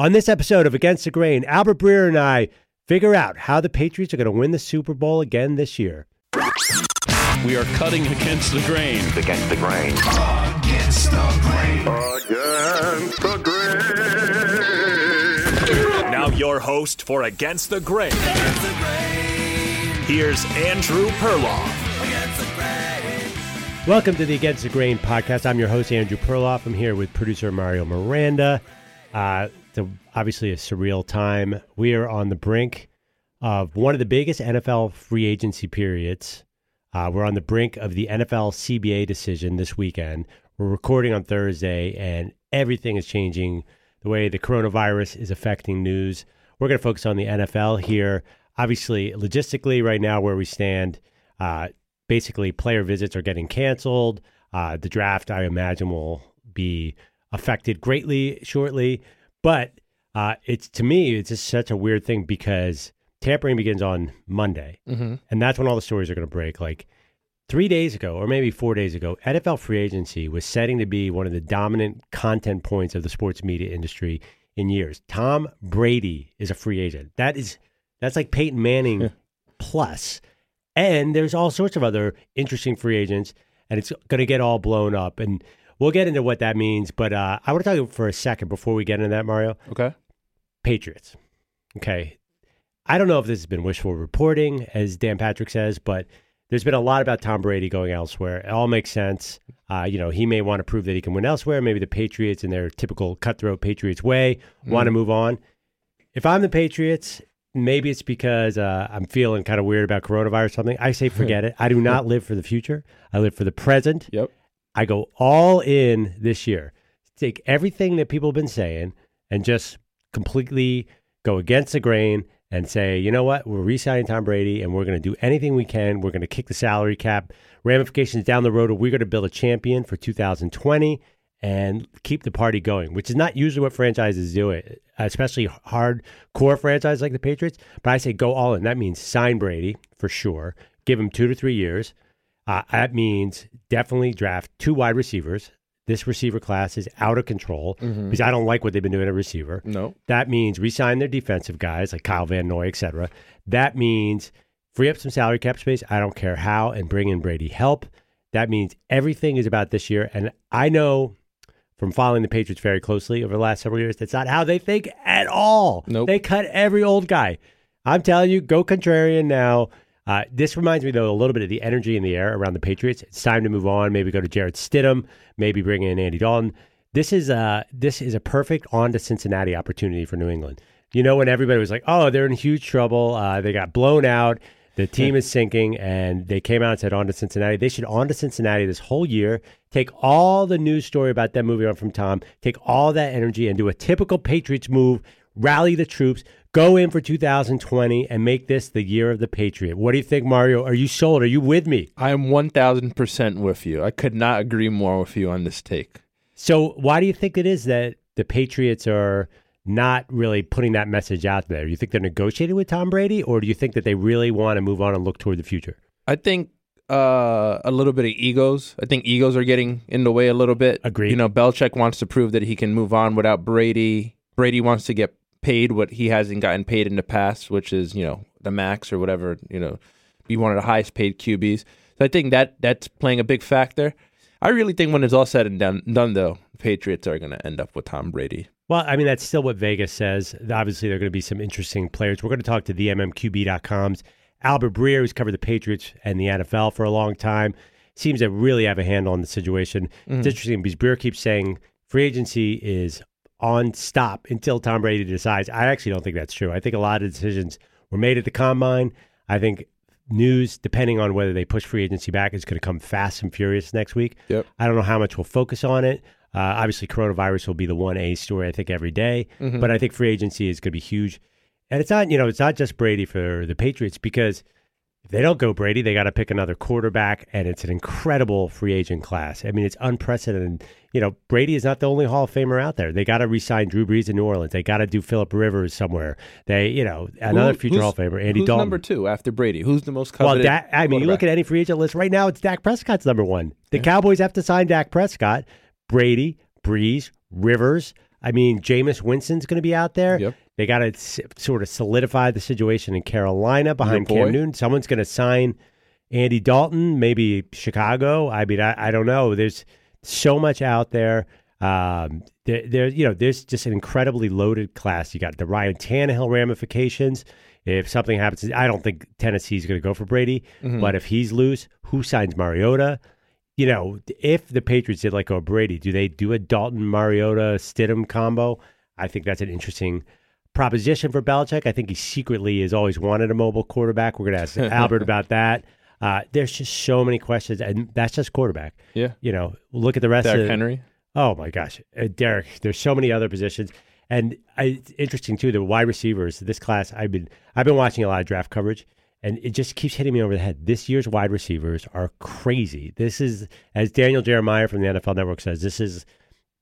On this episode of Against the Grain, Albert Breer and I figure out how the Patriots are going to win the Super Bowl again this year. We are cutting against the grain. Against the grain. Against the grain. Against the grain. Now, your host for Against the Grain. Here's Andrew Perloff. Welcome to the Against the Grain podcast. I'm your host, Andrew Perloff. I'm here with producer Mario Miranda. Uh, a, obviously a surreal time. We are on the brink of one of the biggest NFL free agency periods. Uh, we're on the brink of the NFL CBA decision this weekend. We're recording on Thursday, and everything is changing. The way the coronavirus is affecting news. We're going to focus on the NFL here. Obviously, logistically, right now, where we stand, uh, basically player visits are getting canceled. Uh, the draft, I imagine, will be affected greatly shortly. But uh, it's to me, it's just such a weird thing because tampering begins on Monday, Mm-hmm. and that's when all the stories are going to break. Like three days ago, or maybe four days ago, NFL free agency was setting to be one of the dominant content points of the sports media industry in years. Tom Brady is a free agent. That is that's like Peyton Manning plus. And there's all sorts of other interesting free agents, and it's going to get all blown up. And we'll get into what that means. But uh, I want to talk for a second before we get into that, Mario. Okay. Patriots. Okay. I don't know if this has been wishful reporting, as Dan Patrick says, but there's been a lot about Tom Brady going elsewhere. It all makes sense. Uh, you know, he may want to prove that he can win elsewhere. Maybe the Patriots, in their typical cutthroat Patriots way, want to move on. If I'm the Patriots, maybe it's because uh, I'm feeling kind of weird about coronavirus or something. I say forget it. I do not live for the future. I live for the present. Yep. I go all in this year. Take everything that people have been saying and just completely go against the grain and say, you know what, we're re-signing Tom Brady and we're going to do anything we can. We're going to kick the salary cap ramifications down the road. We're going to build a champion for 2020 and keep the party going, which is not usually what franchises do, it especially hardcore franchises like the Patriots. But I say go all in. That means sign Brady for sure. Give him two to three years. Uh, that means definitely draft two wide receivers. This receiver class is out of control because I don't like what they've been doing at receiver. No. That means resign their defensive guys like Kyle Van Noy, et cetera. That means free up some salary cap space. I don't care how, and bring in Brady help. That means everything is about this year. And I know from following the Patriots very closely over the last several years, that's not how they think at all. Nope. They cut every old guy. I'm telling you, go contrarian now. Uh, this reminds me, though, a little bit of the energy in the air around the Patriots. It's time to move on. Maybe go to Jarrett Stidham. Maybe bring in Andy Dalton. This is a this is a perfect on to Cincinnati opportunity for New England. You know, when everybody was like, "Oh, they're in huge trouble. Uh, they got blown out. The team is sinking," and they came out and said, "On to Cincinnati." They should on to Cincinnati this whole year. Take all the news story about them moving on from Tom. Take all that energy and do a typical Patriots move. Rally the troops. Go in for 2020 and make this the year of the Patriot. What do you think, Mario? Are you sold? Are you with me? I am 1000% with you. I could not agree more with you on this take. So, why do you think it is that the Patriots are not really putting that message out there? You think they're negotiating with Tom Brady, or do you think that they really want to move on and look toward the future? I think uh, a little bit of egos. I think egos are getting in the way a little bit. Agreed. You know, Belichick wants to prove that he can move on without Brady. Brady wants to get paid what he hasn't gotten paid in the past, which is, you know, the max or whatever, you know, be one of the highest paid QBs. So I think that that's playing a big factor. I really think when it's all said and done, done though, Patriots are going to end up with Tom Brady. Well, I mean, that's still what Vegas says. Obviously, there are going to be some interesting players. We're going to talk to the MMQB.com's Albert Breer, who's covered the Patriots and the NFL for a long time. Seems to really have a handle on the situation. It's mm-hmm. interesting because Breer keeps saying free agency is on stop until Tom Brady decides. I actually don't think that's true. I think a lot of decisions were made at the combine. I think news, depending on whether they push free agency back, is going to come fast and furious next week. Yep. I don't know how much we'll focus on it. Uh, obviously, coronavirus will be the one A story I think every day, but I think free agency is going to be huge. And it's not, you know, it's not just Brady for the Patriots because if they don't go Brady, they got to pick another quarterback, and it's an incredible free agent class. I mean, it's unprecedented. You know, Brady is not the only Hall of Famer out there. They got to re-sign Drew Brees in New Orleans. They got to do Philip Rivers somewhere. They, you know, another Who- future Hall of Famer, Andy who's Dalton. number two after Brady? Who's the most Well, coveted? Dak, I mean, you look at any free agent list right now, it's Dak Prescott's number one. The Cowboys have to sign Dak Prescott, Brady, Brees, Rivers, I mean, Jameis Winston's going to be out there. Yep. They got to s- sort of solidify the situation in Carolina behind boy. Cam Newton. Someone's going to sign Andy Dalton, maybe Chicago. I mean, I, I don't know. There's so much out there. Um, there, there, you know, there's just an incredibly loaded class. You got the Ryan Tannehill ramifications. If something happens, I don't think Tennessee's going to go for Brady. Mm-hmm. But if he's loose, who signs Mariota? You know, if the Patriots did like go Brady, do they do a Dalton Mariota Stidham combo? I think that's an interesting proposition for Belichick. I think he secretly has always wanted a mobile quarterback. We're going to ask Albert about that. Uh, there's just so many questions, and that's just quarterback. Yeah. You know, look at the rest Derrick of Henry. Oh my gosh, uh, Derrick. There's so many other positions, and I, it's interesting too. The wide receivers. This class, I've been I've been watching a lot of draft coverage, and it just keeps hitting me over the head. This year's wide receivers are crazy. This is, as Daniel Jeremiah from the NFL Network says, this is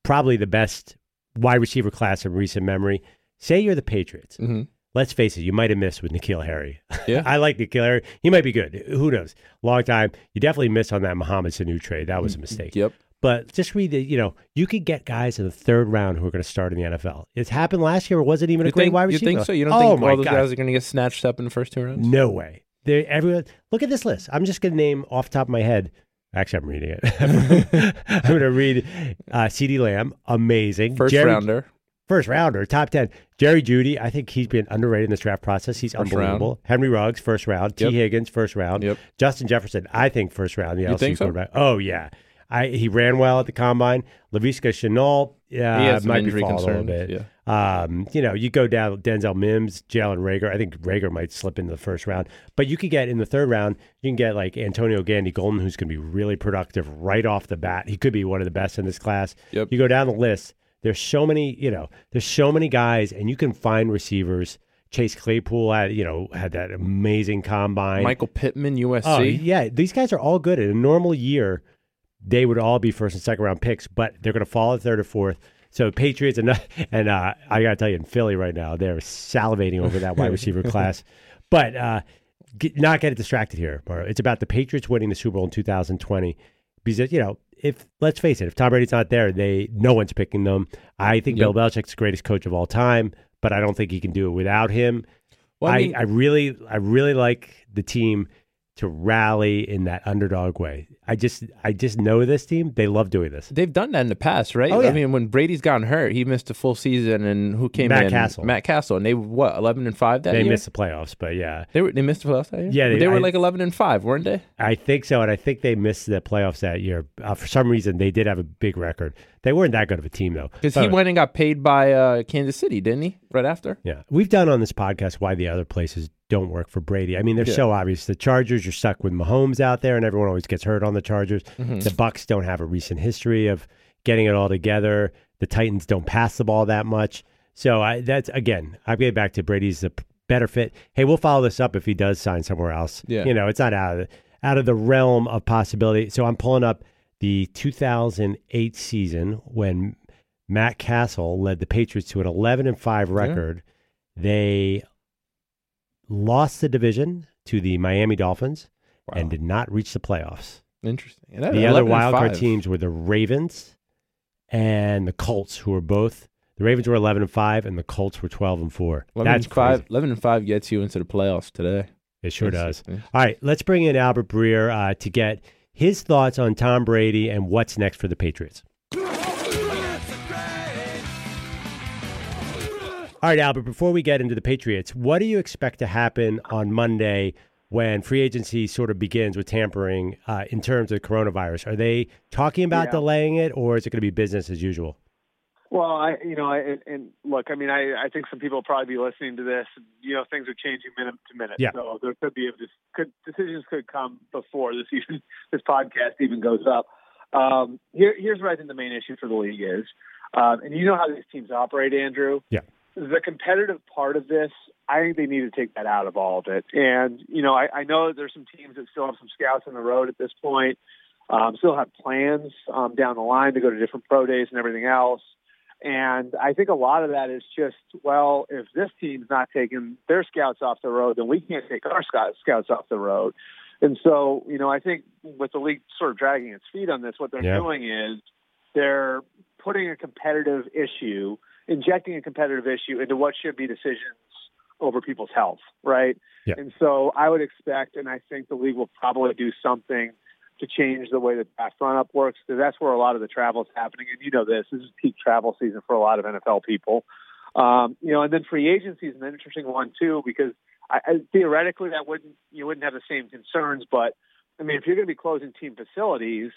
probably the best wide receiver class in recent memory. Say you're the Patriots. Mhm. Let's face it, you might have missed with N'Keal Harry. Yeah. I like N'Keal Harry. He might be good. Who knows? Long time. You definitely missed on that Mohamed Sanu trade. That was a mistake. Yep. But just read the, you know, you could get guys in the third round who are going to start in the NFL. It's happened last year. It wasn't even a You great think, wide you think so? You don't oh think all those God. guys are going to get snatched up in the first two rounds? No way. They everyone look at this list. I'm just going to name off the top of my head. Actually, I'm reading it. I'm going to read uh, CeeDee Lamb, amazing. First Jerry- rounder. First rounder, top ten. Jerry Jeudy, I think he's been underrated in this draft process. He's First unbelievable. Henry Ruggs, first round. Yep. Tee Higgins, first round. Yep. Justin Jefferson, I think first round. The You LSU think so? quarterback. Oh yeah, I he ran well at the combine. Laviska Shenault, yeah, some might be falling a little bit. Um, you know, you go down Denzel Mims, Jalen Reagor. I think Reagor might slip into the first round, but you could get in the third round. You can get like Antonio Gandy Golden, who's going to be really productive right off the bat. He could be one of the best in this class. Yep. You go down the list. There's so many, you know, there's so many guys, and you can find receivers. Chase Claypool had, you know, had that amazing combine. Michael Pittman, USC. Oh, yeah. These guys are all good. In a normal year, they would all be first and second round picks, but they're going to fall at third or fourth. So Patriots and and uh, I got to tell you, in Philly right now, they're salivating over that wide receiver class. But uh, get, not get distracted here, Mario. It's about the Patriots winning the Super Bowl in 2020 because you know if let's face it, if Tom Brady's not there, they no one's picking them. I think Bill Belichick's the greatest coach of all time, but I don't think he can do it without him. Well, I I, mean- I really I really like the team to rally in that underdog way. I just I just know this team. They love doing this. They've done that in the past, right? Oh, yeah. I mean, when Brady's gotten hurt, he missed a full season, and who came Matt in? Cassel. Matt Cassel, and they what eleven and five that They year. They missed the playoffs, but yeah, They were they missed the playoffs that year. Yeah, they- they, were I- like eleven and five, weren't they? I think so, and I think they missed the playoffs that year. Uh, for some reason, they did have a big record. They weren't that good of a team, though. Because he went and got paid by uh, Kansas City, didn't he? Right after. Yeah, we've done on this podcast why the other places don't work for Brady. I mean, they're Yeah. so obvious. The Chargers, you're stuck with Mahomes out there, and everyone always gets hurt on the Chargers. Mm-hmm. The Bucs don't have a recent history of getting it all together. The Titans don't pass the ball that much. So I, that's again, I get back to Brady's the better fit. Hey, we'll follow this up if he does sign somewhere else. Yeah. you know, it's not out of the, out of the realm of possibility. So I'm pulling up the 2008 season when Matt Cassel led the Patriots to an 11 and 5 record. They lost the division to the Miami Dolphins and did not reach the playoffs. Interesting. And The other 11 wild card teams were the Ravens and the Colts, who were both the Ravens were 11 and 5 and the Colts were 12 and 4. 11 That's and five. crazy. Eleven and five gets you into the playoffs today. It sure does. All right, let's bring in Albert Breer uh, to get his thoughts on Tom Brady and what's next for the Patriots. All right, Albert, before we get into the Patriots, what do you expect to happen on Monday when free agency sort of begins with tampering uh, in terms of coronavirus? Are they talking about Yeah. delaying it or is it going to be business as usual? Well, I, you know, I, and, look, I mean, I, I think some people will probably be listening to this. You know, things are changing minute to minute. Yeah. So there could be a, this could decisions could come before this even this podcast even goes up. Um, here, here's what I think the main issue for the league is, um, and you know how these teams operate, Andrew. Yeah. The competitive part of this, I think they need to take that out of all of it. And you know, I, I know there's some teams that still have some scouts on the road at this point, um, still have plans um, down the line to go to different pro days and everything else. And I think a lot of that is just, well, if this team's not taking their scouts off the road, then we can't take our scouts scouts off the road. And so, you know, I think with the league sort of dragging its feet on this, what they're Yeah. doing is they're putting a competitive issue injecting a competitive issue into what should be decisions over people's health, right? Yeah. And so I would expect, and I think the league will probably do something to change the way that draft run up works because that's where a lot of the travel is happening. And you know this, this is peak travel season for a lot of NFL people. Um, you know, and then free agency is an interesting one too because I, I, theoretically that wouldn't you wouldn't have the same concerns, but I mean if you're going to be closing team facilities,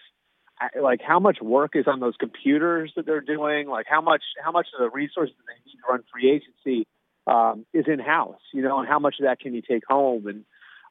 like how much work is on those computers that they're doing? Like how much how much of the resources they need to run free agency um, is in house? You know, and how much of that can you take home? And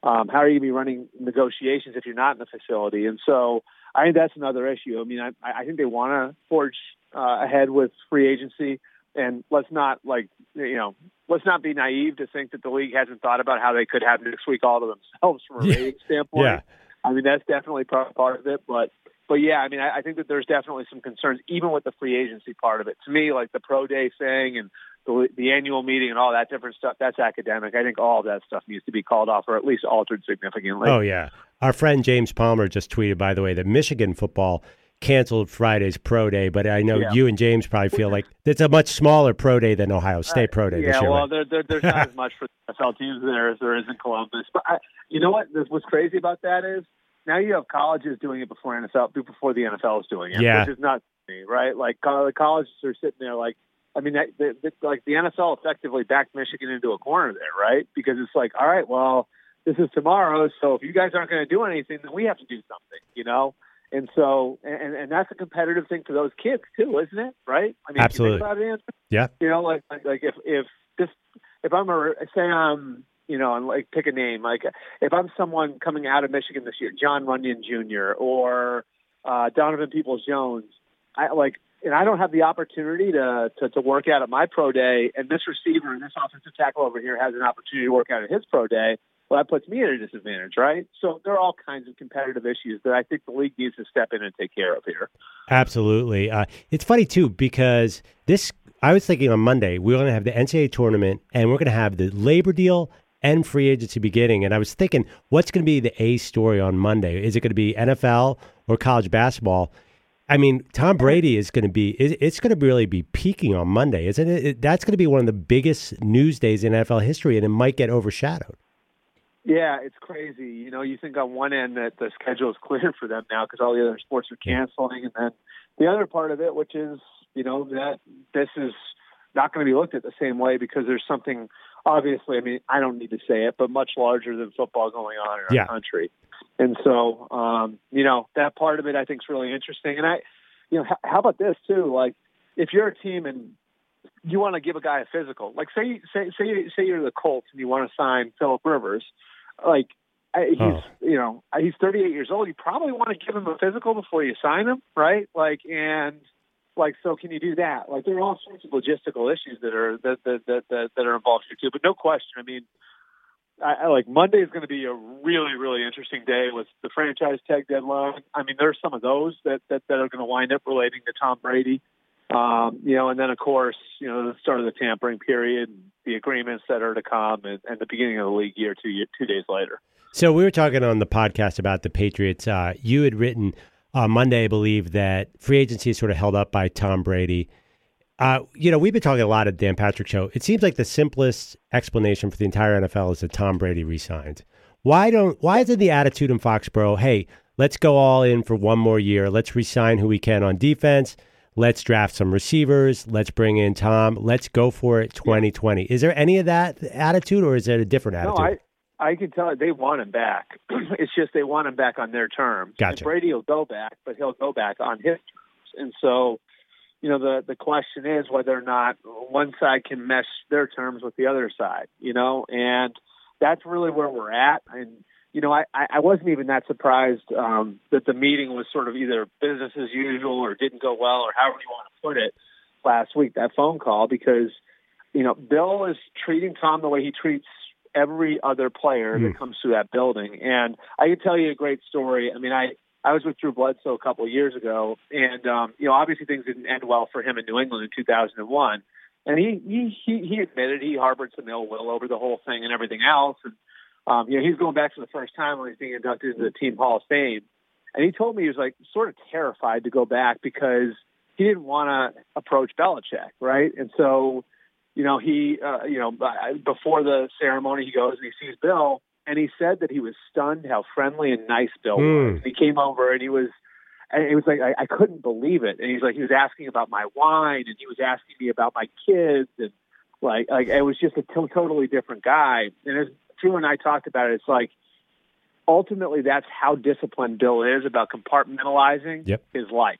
um, how are you going to be running negotiations if you're not in the facility? And so I think that's another issue. I mean, I, I think they want to forge uh, ahead with free agency, and let's not like you know let's not be naive to think that the league hasn't thought about how they could have next week all to themselves from a Yeah. rating standpoint. Yeah. I mean that's definitely part part of it, but but yeah, I mean I, I think that there's definitely some concerns even with the free agency part of it. To me, like the pro day thing and the, the annual meeting and all that different stuff, that's academic. I think all of that stuff needs to be called off or at least altered significantly. oh yeah. Our friend James Palmer just tweeted, by the way, that Michigan football canceled Friday's pro day, but I know Yeah. you and James probably feel like it's a much smaller pro day than Ohio uh, State pro day yeah, this year. well, right? there, there, there's not as much for the NFL teams there as there is in Columbus. But I, you know what? This, what's crazy about that is now you have colleges doing it before NFL, before the NFL is doing it, Yeah. which is to me, right? Like the colleges are sitting there, like, I mean, that, the, the, like the NFL effectively backed Michigan into a corner there, right? Because it's like, all right, well, this is tomorrow, so if you guys aren't going to do anything, then we have to do something, you know. And so, and and that's a competitive thing for those kids too, isn't it? Right? I mean, you Absolutely. about it, yeah. you know, like like, like if if this if I'm a say I'm you know and like pick a name like if I'm someone coming out of Michigan this year, Jon Runyan Jr. or uh, Donovan Peoples Jones, I like and I don't have the opportunity to, to to work out at my pro day, and this receiver and this offensive tackle over here has an opportunity to work out at his pro day. Well, that puts me at a disadvantage, right? So there are all kinds of competitive issues that I think the league needs to step in and take care of here. Absolutely. Uh, it's funny too because this. I was thinking on Monday we're going to have the NCAA tournament and we're going to have the labor deal and free agency beginning. And I was thinking, what's going to be the A story on Monday? Is it going to be NFL or college basketball? I mean, Tom Brady is going to be, it's going to really be peaking on Monday, isn't it? It- That's going to be one of the biggest news days in NFL history, and it might get overshadowed. Yeah, it's crazy. You know, you think on one end that the schedule is clear for them now because all the other sports are canceling, and then the other part of it, which is you know that this is not going to be looked at the same way because there's something obviously. I mean, I don't need to say it, but much larger than football going on in our Yeah. country, and so um, you know that part of it I think is really interesting. And I, you know, h- how about this too? Like, if you're a team and you want to give a guy a physical, like say say say you- say you're the Colts and you want to sign Philip Rivers, like I- he's Oh. you know he's 38 years old. You probably want to give him a physical before you sign him, right? Like and like so can you do that? Like there are all sorts of logistical issues that are that that that that, that are involved here too. But no question, I mean. I, I like Monday is going to be a really, really interesting day with the franchise tag deadline. I mean, there's some of those that that, that are going to wind up relating to Tom Brady. Um, you know, and then of course, you know, the start of the tampering period, the agreements that are to come, and, and the beginning of the league year two year, two days later. So we were talking on the podcast about the Patriots. Uh, you had written on Monday, I believe, that free agency is sort of held up by Tom Brady. Uh, you know, we've been talking a lot at Dan Patrick Show. It seems like the simplest explanation for the entire NFL is that Tom Brady resigned. Why don't? Why isn't the attitude in Foxborough? Hey, let's go all in for one more year. Let's resign who we can on defense. Let's draft some receivers. Let's bring in Tom. Let's go for it. 2020. Is there any of that attitude, or is it a different attitude? No, I I can tell you they want him back. it's just they want him back on their terms. Gotcha. And Brady will go back, but he'll go back on his terms. And so, you know, the the question is whether or not one side can mesh their terms with the other side. You know, and that's really where we're at. And you know, I I I wasn't even that surprised um, that the meeting was sort of either business as usual or didn't go well or however you want to put it last week. That phone call because you know Bill is treating Tom the way he treats every other player Hmm. that comes through that building. And I can tell you a great story. I mean, I I was with Drew Bledsoe a couple of years ago, and um, you know, obviously things didn't end well for him in New England in 2001. And he he he, he admitted he harbored some ill will over the whole thing and everything else. And um, you know, he's going back for the first time when he's being inducted into the Team Hall of Fame. And he told me he was like sort of terrified to go back because he didn't want to approach Belichick, right? And so, you know, he, uh, you know, before the ceremony, he goes and he sees Bill, and he said that he was stunned how friendly and nice Bill Mm. was. He came over and he was, and it was like I, I couldn't believe it. And he's like, he was asking about my wine, and he was asking me about my kids, and like, like it was just a to- totally different guy. And as Drew and I talked about it, it's like ultimately that's how disciplined Bill is about compartmentalizing Yep. his life.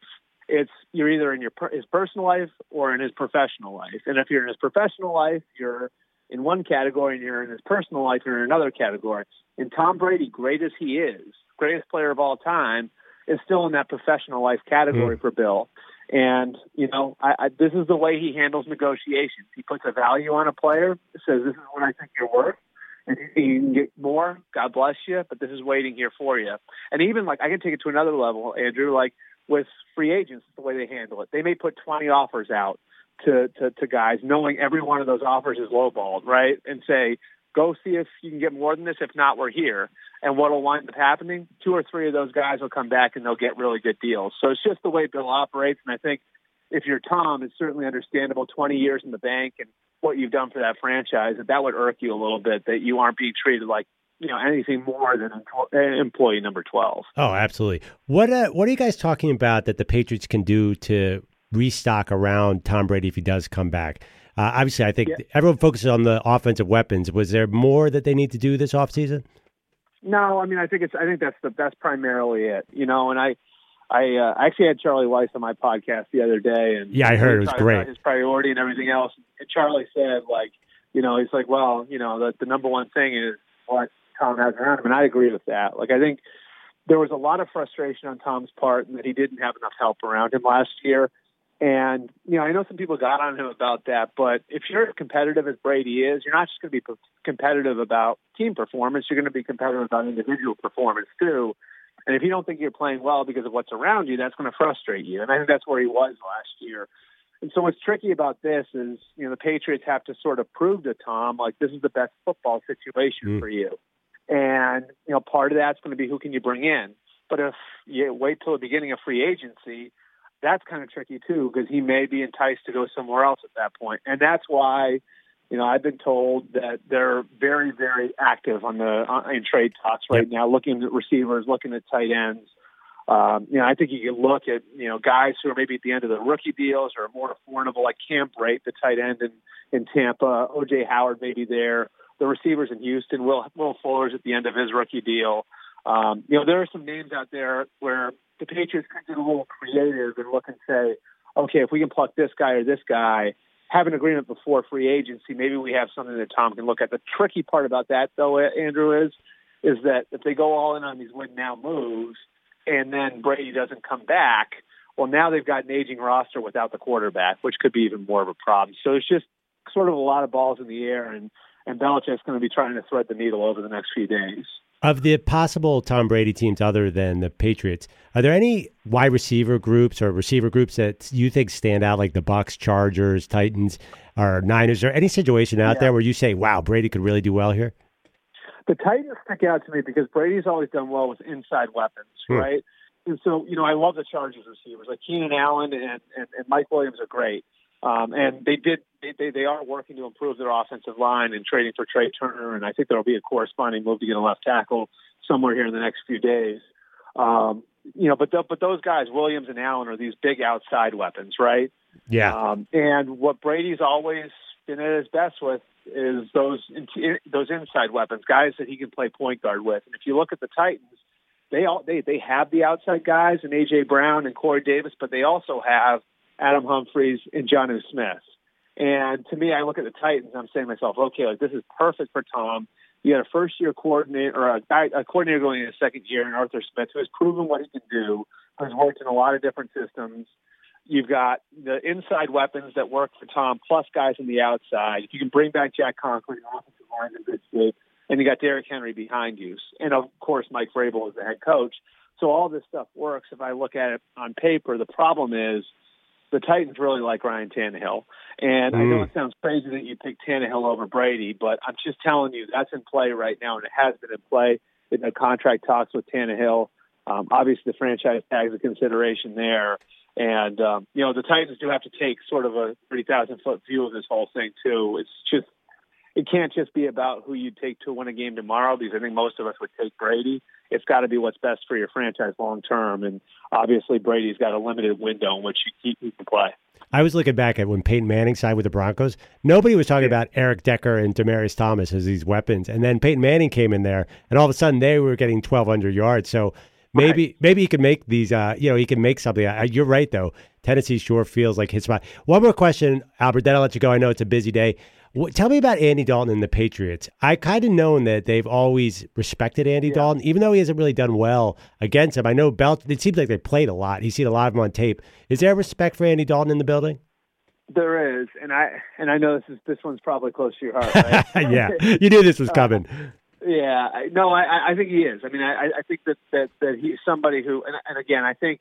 It's you're either in your per- his personal life or in his professional life. And if you're in his professional life, you're in one category, and you're in his personal life, you're in another category. And Tom Brady, great as he is, greatest player of all time, is still in that professional life category hmm. for Bill. And you know, I, I, this is the way he handles negotiations. He puts a value on a player, says, "This is what I think you're worth." And if you can get more, God bless you, but this is waiting here for you. And even like I can take it to another level, Andrew. Like with free agents, the way they handle it, they may put 20 offers out to, to, to guys, knowing every one of those offers is lowballed, right? And say, go see if you can get more than this. If not, we're here. And what'll wind up happening? Two or three of those guys will come back and they'll get really good deals. So it's just the way Bill operates. And I think if you're Tom, it's certainly understandable. 20 years in the bank and what you've done for that franchise, that that would irk you a little bit that you aren't being treated like you know anything more than employee number 12. Oh, absolutely. What uh, what are you guys talking about that the Patriots can do to restock around Tom Brady if he does come back? Uh, obviously, I think Yeah. everyone focuses on the offensive weapons. Was there more that they need to do this offseason? No, I mean I think it's I think that's the that's primarily it. You know, and I I uh, actually had Charlie Weis on my podcast the other day, and Yeah, I heard. we It was great. His priority and everything else. And Charlie said, like, you know, he's like, well, you know, the the number one thing is what Tom has around him, and I agree with that. Like, I think there was a lot of frustration on Tom's part and that he didn't have enough help around him last year. And you know, I know some people got on him about that, but if you're as competitive as Brady is, you're not just going to be p- competitive about team performance. You're going to be competitive about individual performance too. And if you don't think you're playing well because of what's around you, that's going to frustrate you. And I think that's where he was last year. And so what's tricky about this is, you know, the Patriots have to sort of prove to Tom like this is the best football situation Mm. for you. And you know, part of that's going to be who can you bring in. But if you wait till the beginning of free agency, that's kind of tricky too because he may be enticed to go somewhere else at that point. And that's why, you know, I've been told that they're very, very active on the on, in trade talks right now, looking at receivers, looking at tight ends. Um, you know, I think you can look at you know guys who are maybe at the end of the rookie deals or more affordable, like Cam Brate, the tight end in in Tampa, OJ Howard maybe there. The receivers in Houston, Will Will Fuller's at the end of his rookie deal. Um, you know, there are some names out there where the Patriots could get a little creative and look and say, okay, if we can pluck this guy or this guy, have an agreement before free agency, maybe we have something that Tom can look at. The tricky part about that, though, Andrew, is is that if they go all in on these win now moves, and then Brady doesn't come back, well, now they've got an aging roster without the quarterback, which could be even more of a problem. So it's just sort of a lot of balls in the air, and and Belichick's going to be trying to thread the needle over the next few days. Of the possible Tom Brady teams other than the Patriots, are there any wide receiver groups or receiver groups that you think stand out, like the Bucs, Chargers, Titans, or Niners? Or any situation out Yeah. there where you say, "Wow, Brady could really do well here"? the Titans stick out to me because Brady's always done well with inside weapons, Hmm. right? And so, you know, I love the Chargers receivers like Keenan Allen and, and, and Mike Williams are great. Um, and they did, they, they, they are working to improve their offensive line and trading for Trai Turner. And I think there'll be a corresponding move to get a left tackle somewhere here in the next few days. Um, you know, but, th- but those guys, Williams and Allen, are these big outside weapons, right? Yeah, Um, and what Brady's always been at his best with is those in- those inside weapons, guys that he can play point guard with. And if you look at the Titans, they all they they have the outside guys and AJ Brown and Corey Davis, but they also have Adam Humphries and Jonnu Smith. And to me, I look at the Titans, I'm saying to myself, okay, like this is perfect for Tom. You got a first year coordinator or a, a coordinator going in a second year, and Arthur Smith, who has proven what he can do, who's worked in a lot of different systems. You've got the inside weapons that work for Tom, plus guys on the outside. If you can bring back Jack Conklin, your offensive line in good shape, and you got Derrick Henry behind you, and of course Mike Vrabel is the head coach. So all this stuff works. If I look at it on paper, the problem is the Titans really like Ryan Tannehill, and I know Mm. it sounds crazy that you pick Tannehill over Brady, but I'm just telling you that's in play right now, and it has been in play in the contract talks with Tannehill. Um, obviously, the franchise tag is a consideration there. And um, you know, the Titans do have to take sort of a thirty thousand foot view of this whole thing too. It's just it can't just be about who you take to win a game tomorrow because I think most of us would take Brady. It's got to be what's best for your franchise long term, and obviously Brady's got a limited window in which he, he can play. I was looking back at when Peyton Manning signed with the Broncos. Nobody was talking about Eric Decker and Demaryius Thomas as these weapons, and then Peyton Manning came in there, and all of a sudden they were getting 1,200 yards. So maybe Right. maybe he can make these. Uh, you know, he can make something. Uh, you're right though. Tennessee sure feels like his spot. One more question, Albert. Then I'll let you go. I know it's a busy day. What, tell me about Andy Dalton and the Patriots. I kind of known that they've always respected Andy Dalton, even though he hasn't really done well against him. I know Bel. It seems like they played a lot. He's seen a lot of them on tape. Is there respect for Andy Dalton in the building? There is, and I and I know this is this one's probably close to your heart. Right? yeah, you knew this was coming. Yeah, I- no, I, I think he is. I mean, I, I think that that that he's somebody who, and, and again, I think,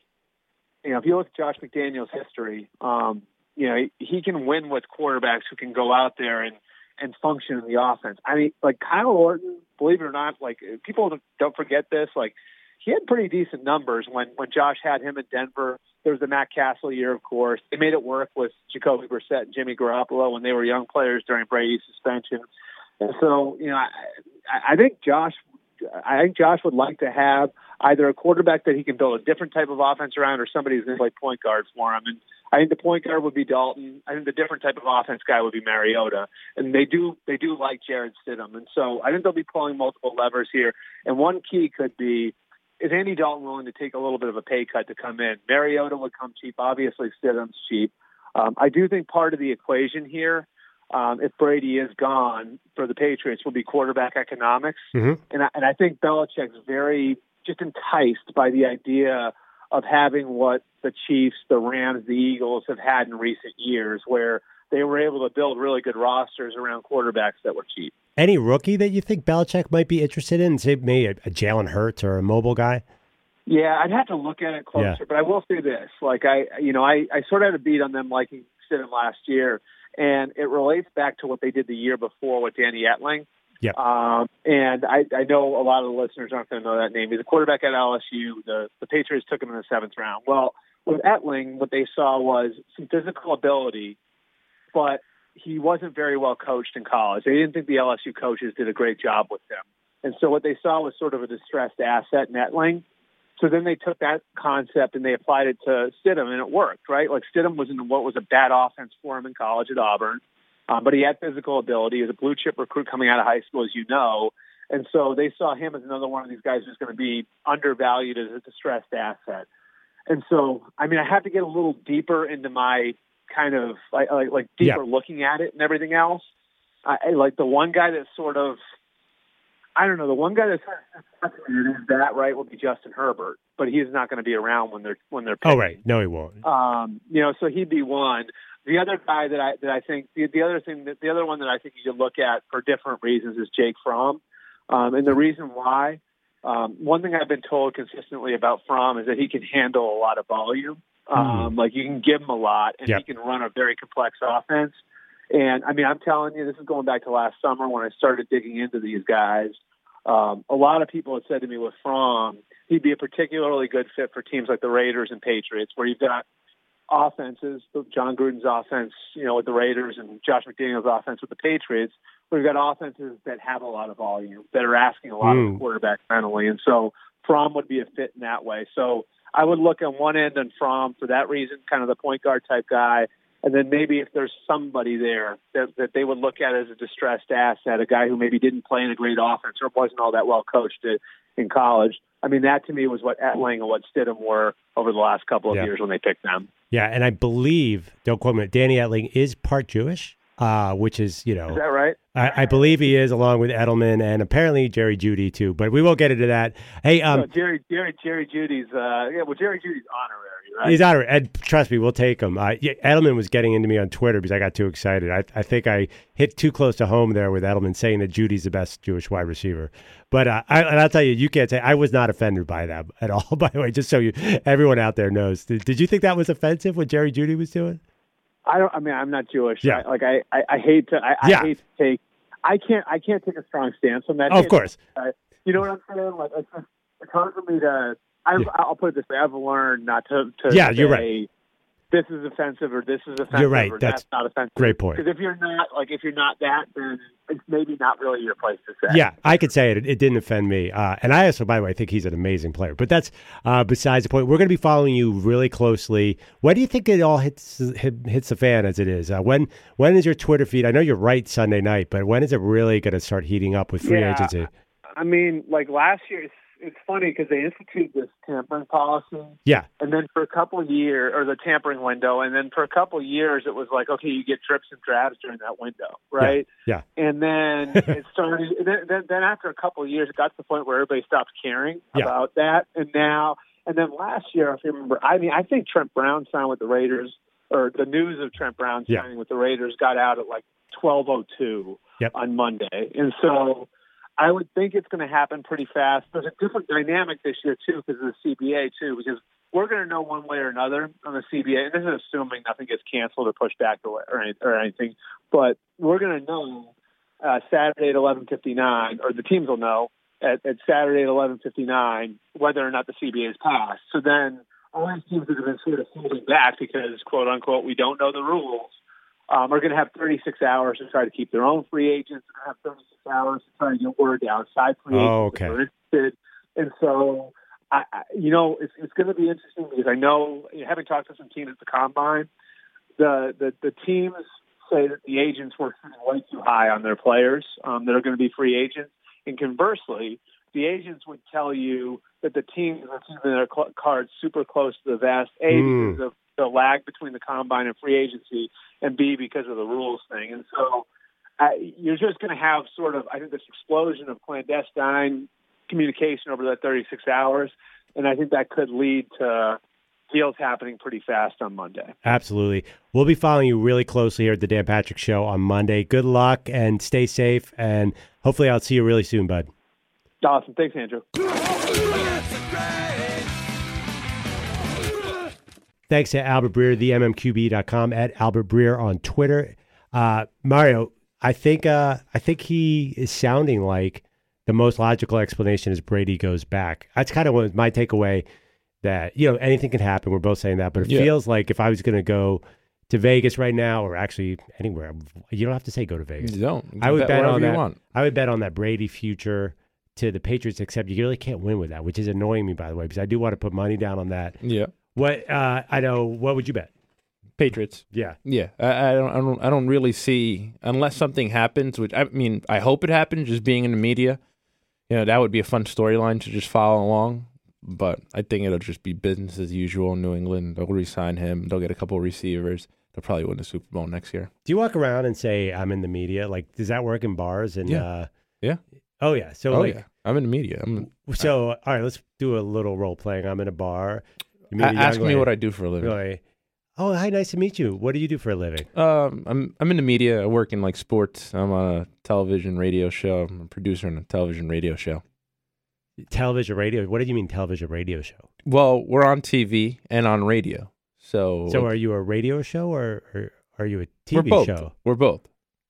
you know, if you look at Josh McDaniel's history, um, you know, he, can win with quarterbacks who can go out there and and function in the offense. I mean, like Kyle Orton, believe it or not, like people don't forget this, like he had pretty decent numbers when when Josh had him in Denver. There was the Matt Cassel year, of course. They made it work with Jacoby Brissett and Jimmy Garoppolo when they were young players during Brady's suspension. And so, you know, I- I think Josh, I think Josh would like to have either a quarterback that he can build a different type of offense around, or somebody who's going to play point guard for him. And I think the point guard would be Dalton. I think the different type of offense guy would be Mariota. And they do they do like Jarrett Stidham. And so I think they'll be pulling multiple levers here. And one key could be is Andy Dalton willing to take a little bit of a pay cut to come in? Mariota would come cheap. Obviously, Stidham's cheap. Um, I do think part of the equation here, um, if Brady is gone for the Patriots, will be quarterback economics. Mhm. And, I, and I think Belichick's very just enticed by the idea of having what the Chiefs, the Rams, the Eagles have had in recent years, where they were able to build really good rosters around quarterbacks that were cheap. Any rookie that you think Belichick might be interested in? Say maybe a, a Jalen Hurts or a mobile guy. Yeah, I'd have to look at it closer, Yeah. but I will say this: like I, you know, I, I sort of had a beat on them liking Stidham last year, and it relates back to what they did the year before with Danny Etling. Yep. Um, and I, I know a lot of the listeners aren't going to know that name. He's a quarterback at LSU. The the Patriots took him in the seventh round. Well, with Etling, what they saw was some physical ability, but he wasn't very well coached in college. They didn't think the LSU coaches did a great job with him. And so what they saw was sort of a distressed asset in Etling. So then they took that concept and they applied it to Stidham, and it worked, right? Like Stidham was in what was a bad offense for him in college at Auburn, um, but he had physical ability. He was a blue chip recruit coming out of high school, as you know. And so they saw him as another one of these guys who's going to be undervalued as a distressed asset. And so, I mean, I have to get a little deeper into my kind of like like, deeper looking at it and everything else. I, like the one guy that's sort of I don't know. The one guy that's that right will be Justin Herbert, but he's not going to be around when they're when they're. Oh right, no, he won't. Um, you know, so he'd be one. The other guy that I that I think the, the other thing that the other one that I think you should look at for different reasons is Jake Fromm, um, and the reason why. Um, one thing I've been told consistently about Fromm is that he can handle a lot of volume. Um, Like you can give him a lot, and Yep. he can run a very complex offense. And I mean, I'm telling you, this is going back to last summer when I started digging into these guys. Um, a lot of people had said to me with Fromm, he'd be a particularly good fit for teams like the Raiders and Patriots, where you've got offenses, Jon Gruden's offense, you know, with the Raiders and Josh McDaniel's offense with the Patriots, you've got offenses that have a lot of volume, that are asking a lot of Mm. the quarterback mentally. And so Fromm would be a fit in that way. So I would look on one end on Fromm for that reason, kind of the point guard type guy. And then maybe if there's somebody there that, that they would look at as a distressed asset, a guy who maybe didn't play in a great offense or wasn't all that well coached in college. I mean, that to me was what Etling and what Stidham were over the last couple of Yeah. years when they picked them. Yeah, and I believe don't quote me. Danny Etling is part Jewish, uh, which is you know Is that right? I, I believe he is along with Edelman and apparently Jerry Jeudy too. But we won't get into that. Hey, um, no, Jerry, Jerry, Jerry Jeudy's. Uh, yeah, well, Jerry Jeudy's honorary, right? He's honorary. Ed, trust me, we'll take him. Uh, yeah, Edelman was getting into me on Twitter because I got too excited. I, I think I hit too close to home there with Edelman saying that Jeudy's the best Jewish wide receiver. But uh, I, and I'll tell you, you can't say I was not offended by that at all. By the way, just so you, everyone out there knows. Did, did you think that was offensive what Jerry Jeudy was doing? I don't. I mean, I'm not Jewish. Yeah. I, like I, I, I hate to. I, Yeah. I hate to take. I can't. I can't take a strong stance on that. Oh, of course. Uh, you know what I'm saying? Like it's, just, it's hard for me to. I've, Yeah. I'll put it this way: I've learned not to. to Yeah, you're right. this is offensive or this is offensive You're right. That's that's, not offensive. great point. Because if you're not like if you're not that, then it's maybe not really your place to say. Yeah, I could say it. It didn't offend me. Uh, and I also, by the way, I think he's an amazing player. But that's uh, besides the point. We're going to be following you really closely. When do you think it all hits hit, hits the fan as it is? Uh, when when is your Twitter feed? I know you're right Sunday night, but when is it really going to start heating up with free Yeah. agency? I mean, like last year, it's, funny because they instituted this tampering policy, Yeah, and then for a couple of years, or the tampering window, and then for a couple of years, it was like, okay, you get trips and drafts during that window, right? yeah. And then it started. Then, then, then after a couple of years, it got to the point where everybody stopped caring Yeah. about that. And now, and then last year, if you remember, I mean, I think Trent Brown signed with the Raiders, or the news of Trent Brown Yeah. signing with the Raiders got out at like twelve oh two on Monday, and so. I would think it's going to happen pretty fast. There's a different dynamic this year too because of the CBA too, because we're going to know one way or another on the CBA. And this is assuming nothing gets canceled or pushed back or, or, any- or anything, but we're going to know uh, Saturday at 11:59, or the teams will know at, at Saturday at 11:59 whether or not the CBA is passed. So then all these teams that have been sort of holding back because quote unquote we don't know the rules um, are going to have 36 hours to try to keep their own free agents. They're going to have 36 hours to try to get word to outside free agents Oh, okay. they're interested. And so, I, I, you know, it's, it's going to be interesting because I know, having talked to some teams at the combine, the the, the teams say that the agents were sitting way too high on their players um, that are going to be free agents, and conversely, the agents would tell you that the teams are keeping their cards super close to the vest. A Mm. because of the lag between the combine and free agency, and B because of the rules thing. And so, uh, you're just going to have sort of, I think, this explosion of clandestine communication over that 36 hours, and I think that could lead to deals happening pretty fast on Monday. absolutely. We'll be following you really closely here at the Dan Patrick Show on Monday. Good luck and stay safe. And hopefully, I'll see you really soon, bud. Awesome. Thanks, Andrew. Thanks to Albert Breer, themmqb.com at Albert Breer on Twitter. Uh, Mario, I think uh, I think he is sounding like the most logical explanation is Brady goes back. That's kind of my takeaway. That you know anything can happen. We're both saying that, but it Yeah. feels like if I was going to go to Vegas right now, or actually anywhere, you don't have to say go to Vegas. You don't. You I would bet, wherever on that. I would bet on that Brady future to the Patriots. Except you really can't win with that, which is annoying me by the way, because I do want to put money down on that. Yeah. What uh, I know. What would you bet? Patriots. Yeah. Yeah, I, I don't, I don't, I don't really see unless something happens. Which I mean, I hope it happens. Just being in the media, you know, that would be a fun storyline to just follow along. But I think it'll just be business as usual in New England. They'll re-sign him. They'll get a couple of receivers. They'll probably win the Super Bowl next year. Do you walk around and say I'm in the media? Like, does that work in bars? And Yeah. uh, Yeah. oh yeah. So oh like, yeah, I'm in the media. I'm, so all right. Let's do a little role playing. I'm in a bar. You meet a- a young ask me what I do for a living. Really? Oh, hi. Nice to meet you. What do you do for a living? Um, I'm I'm in the media. I work in like sports. I'm on a television radio show. I'm a producer on a television radio show. Television, radio. What did you mean television, radio show? Well, we're on TV and on radio. So, So are you a radio show or, or are you a we're TV both. show? We're both.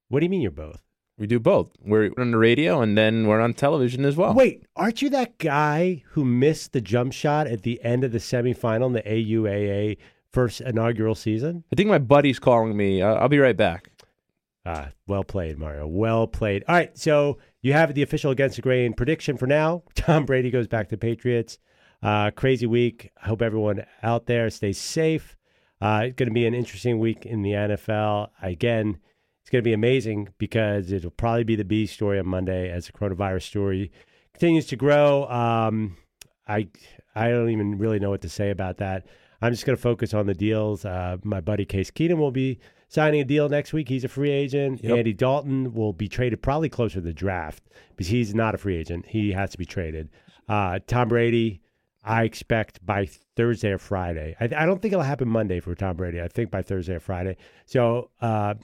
What do you mean you're both? We do both. We're on the radio and then we're on television as well. Wait, aren't you that guy who missed the jump shot at the end of the semifinal in the AUAA first inaugural season? I think my buddy's calling me. I'll, I'll be right back. Ah, well played, Mario. Well played. All right, so you have the official against the grain prediction for now. Tom Brady goes back to the Patriots. Uh, crazy week. I hope everyone out there stays safe. Uh, it's going to be an interesting week in the NFL. Again, it's going to be amazing because it'll probably be the B story on Monday as the coronavirus story continues to grow. Um, I I don't even really know what to say about that. I'm just going to focus on the deals. Uh, my buddy Case Keenum will be signing a deal next week. He's a free agent. Yep. Andy Dalton will be traded probably closer to the draft because he's not a free agent. He has to be traded. Uh, Tom Brady, I expect by Thursday or Friday. I, I don't think it'll happen Monday for Tom Brady. I think by Thursday or Friday. So uh,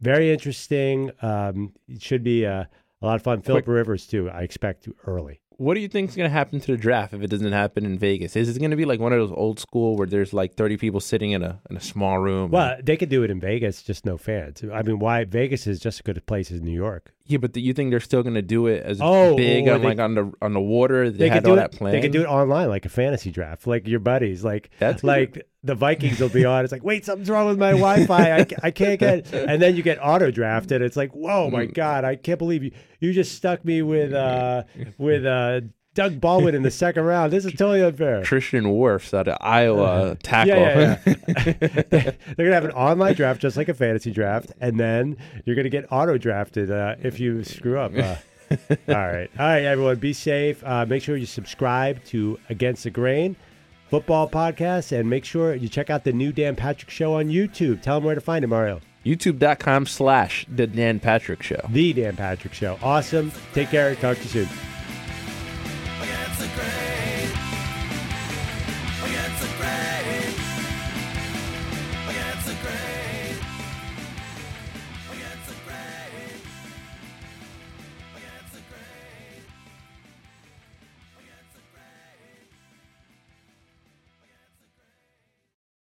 very interesting. Um, it should be a, a lot of fun. Philip Rivers too. I expect early. What do you think is going to happen to the draft if it doesn't happen in Vegas? Is it going to be like one of those old school where there's like 30 people sitting in a in a small room? Well, they could do it in Vegas, just no fans. I mean, why Vegas is just as good a place as New York. Yeah, but do you think they're still going to do it as Oh, big on they- like on the on the water? They, They had all it. that planned. They could do it online, like a fantasy draft, like your buddies, like That's like the Vikings will be on. It's like, wait, something's wrong with my Wi-Fi. I, I can't get. And then you get auto drafted. It's like, whoa, my god, I can't believe you. You just stuck me with uh with uh Doug Baldwin in the second round. This is totally unfair. Tristan Wirfs out of Iowa tackle. Yeah, yeah, yeah. They're gonna have an online draft, just like a fantasy draft, and then you're gonna get auto drafted uh, if you screw up. Uh, all right, all right, everyone, be safe. Uh, make sure you subscribe to Against the Grain football podcast, and make sure you check out the new Dan Patrick Show on YouTube. Tell them where to find it, Mario. YouTube.com slash The Dan Patrick Show. The Dan Patrick Show. Awesome. Take care. Talk to you soon the grave.